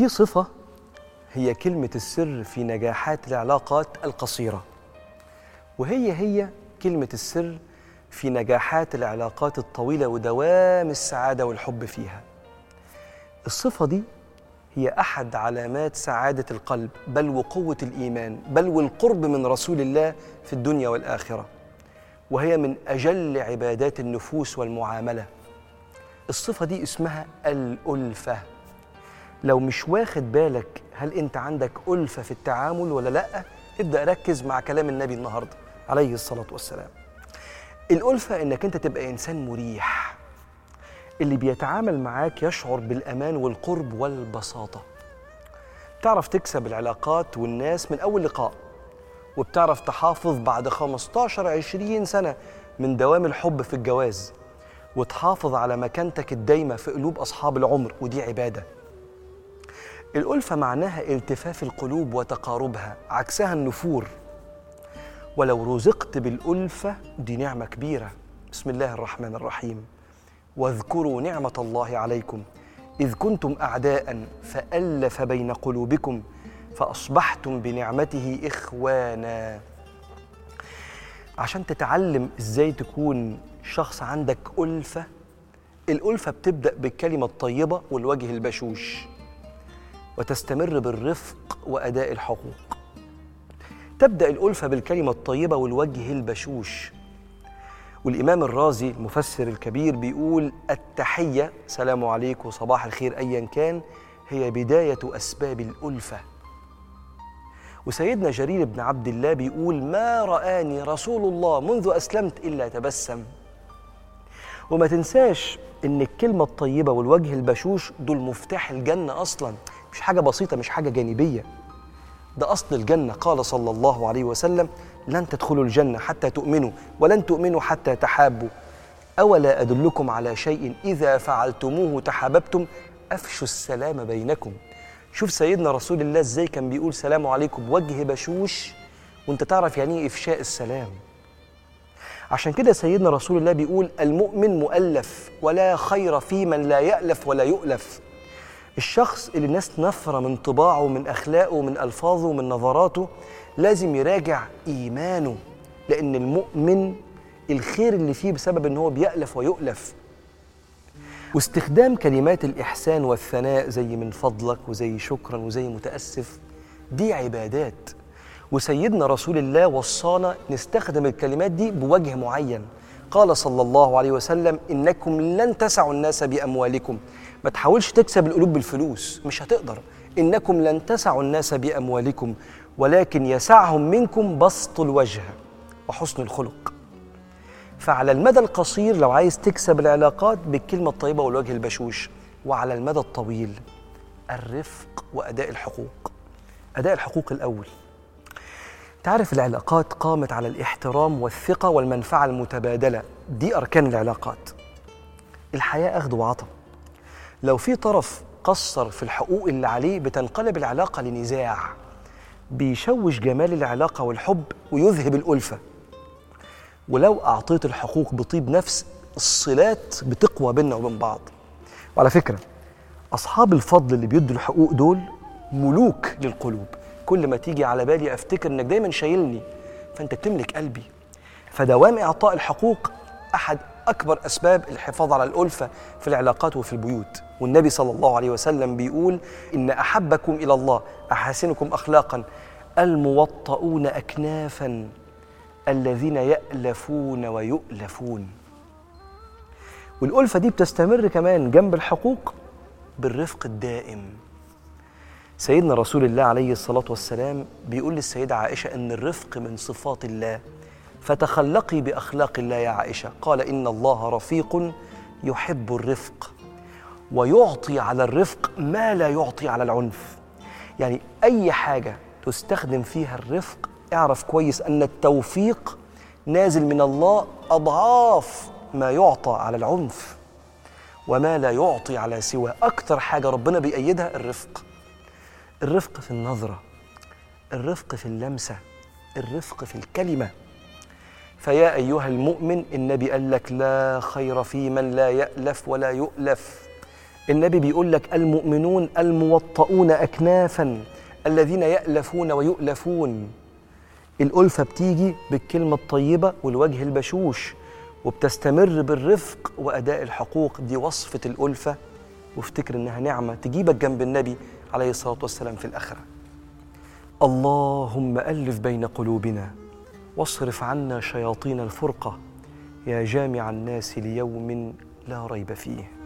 في صفة هي كلمة السر في نجاحات العلاقات القصيرة. وهي هي كلمة السر في نجاحات العلاقات الطويلة ودوام السعادة والحب فيها. الصفة دي هي أحد علامات سعادة القلب بل وقوة الإيمان بل والقرب من رسول الله في الدنيا والآخرة. وهي من أجل عبادات النفوس والمعاملة. الصفة دي اسمها الألفة. لو مش واخد بالك هل أنت عندك ألفة في التعامل ولا لأ ابدأ ركز مع كلام النبي النهاردة عليه الصلاة والسلام. الألفة إنك أنت تبقى إنسان مريح. اللي بيتعامل معاك يشعر بالأمان والقرب والبساطة. بتعرف تكسب العلاقات والناس من أول لقاء وبتعرف تحافظ بعد 15 20 سنة من دوام الحب في الجواز وتحافظ على مكانتك الدايمة في قلوب أصحاب العمر ودي عبادة. الألفة معناها التفاف القلوب وتقاربها عكسها النفور. ولو رزقت بالألفة دي نعمة كبيرة. بسم الله الرحمن الرحيم. واذكروا نعمة الله عليكم. إذ كنتم أعداء فألف بين قلوبكم فأصبحتم بنعمته إخوانا. عشان تتعلم إزاي تكون شخص عندك ألفة الألفة بتبدأ بالكلمة الطيبة والوجه البشوش. وتستمر بالرفق وأداء الحقوق. تبدأ الألفة بالكلمة الطيبة والوجه البشوش. والإمام الرازي المفسر الكبير بيقول التحية سلام عليكم صباح الخير أيا كان هي بداية أسباب الألفة. وسيدنا جرير بن عبد الله بيقول ما رآني رسول الله منذ أسلمت إلا تبسم. وما تنساش إن الكلمة الطيبة والوجه البشوش دول مفتاح الجنة أصلا. مش حاجة بسيطة مش حاجة جانبية. ده أصل الجنة. قال صلى الله عليه وسلم لن تدخلوا الجنة حتى تؤمنوا ولن تؤمنوا حتى تحابوا. أولا أدلكم على شيء إذا فعلتموه تحاببتم أفشوا السلام بينكم. شوف سيدنا رسول الله إزاي كان بيقول سلام عليكم. بوجه بشوش وأنت تعرف يعني إيه إفشاء السلام؟ عشان كده سيدنا رسول الله بيقول المؤمن مؤلف ولا خير في من لا يألف ولا يؤلف. الشخص اللي الناس نفرة من طباعه من أخلاقه من ألفاظه من نظراته لازم يراجع إيمانه لأن المؤمن الخير اللي فيه بسبب إن هو بيألف ويؤلف. واستخدام كلمات الإحسان والثناء زي من فضلك وزي شكرا وزي متأسف دي عبادات. وسيدنا رسول الله وصانا نستخدم الكلمات دي بوجه معين. قال صلى الله عليه وسلم إنكم لن تسعوا الناس بأموالكم. ما تحاولش تكسب القلوب بالفلوس مش هتقدر. إنكم لن تسعوا الناس بأموالكم ولكن يسعهم منكم بسط الوجه وحسن الخلق. فعلى المدى القصير لو عايز تكسب العلاقات بالكلمة الطيبة والوجه البشوش وعلى المدى الطويل الرفق وأداء الحقوق. أداء الحقوق الأول. تعرف العلاقات قامت على الاحترام والثقة والمنفعة المتبادلة. دي أركان العلاقات. الحياة أخذ وعطا. لو في طرف قصر في الحقوق اللي عليه بتنقلب العلاقة لنزاع بيشوش جمال العلاقة والحب ويذهب الألفة. ولو أعطيت الحقوق بطيب نفس الصلات بتقوى بيننا وبين بعض. وعلى فكرة أصحاب الفضل اللي بيدوا الحقوق دول ملوك للقلوب. كل ما تيجي على بالي أفتكر إنك دايما شايلني. فأنت بتملك قلبي. فدوام إعطاء الحقوق أحد أكبر أسباب الحفاظ على الألفة في العلاقات وفي البيوت. والنبي صلى الله عليه وسلم بيقول إن أحبكم إلى الله أحاسنكم أخلاقا. الموطؤون أكنافا الذين يألفون ويؤلفون. والألفة دي بتستمر كمان جنب الحقوق بالرفق الدائم. سيدنا رسول الله عليه الصلاة والسلام بيقول للسيدة عائشة أن الرفق من صفات الله فتخلقي بأخلاق الله يا عائشة. قال إن الله رفيق يحب الرفق ويعطي على الرفق ما لا يعطي على العنف. يعني أي حاجة تستخدم فيها الرفق اعرف كويس أن التوفيق نازل من الله أضعاف ما يعطى على العنف وما لا يعطي على سوى أكتر حاجة ربنا بيأيدها الرفق. الرفق في النظرة الرفق في اللمسة الرفق في الكلمة. فيا أيها المؤمن النبي قال لك لا خير في من لا يألف ولا يؤلف. النبي بيقول لك المؤمنون الموطؤون أكنافا الذين يألفون ويؤلفون. الألفة بتيجي بالكلمة الطيبة والوجه البشوش وبتستمر بالرفق وأداء الحقوق. دي وصفة الألفة. وافتكر إنها نعمة تجيبك جنب النبي عليه الصلاة والسلام في الآخرة. اللهم ألف بين قلوبنا واصرف عنا شياطين الفرقة يا جامع الناس ليوم لا ريب فيه.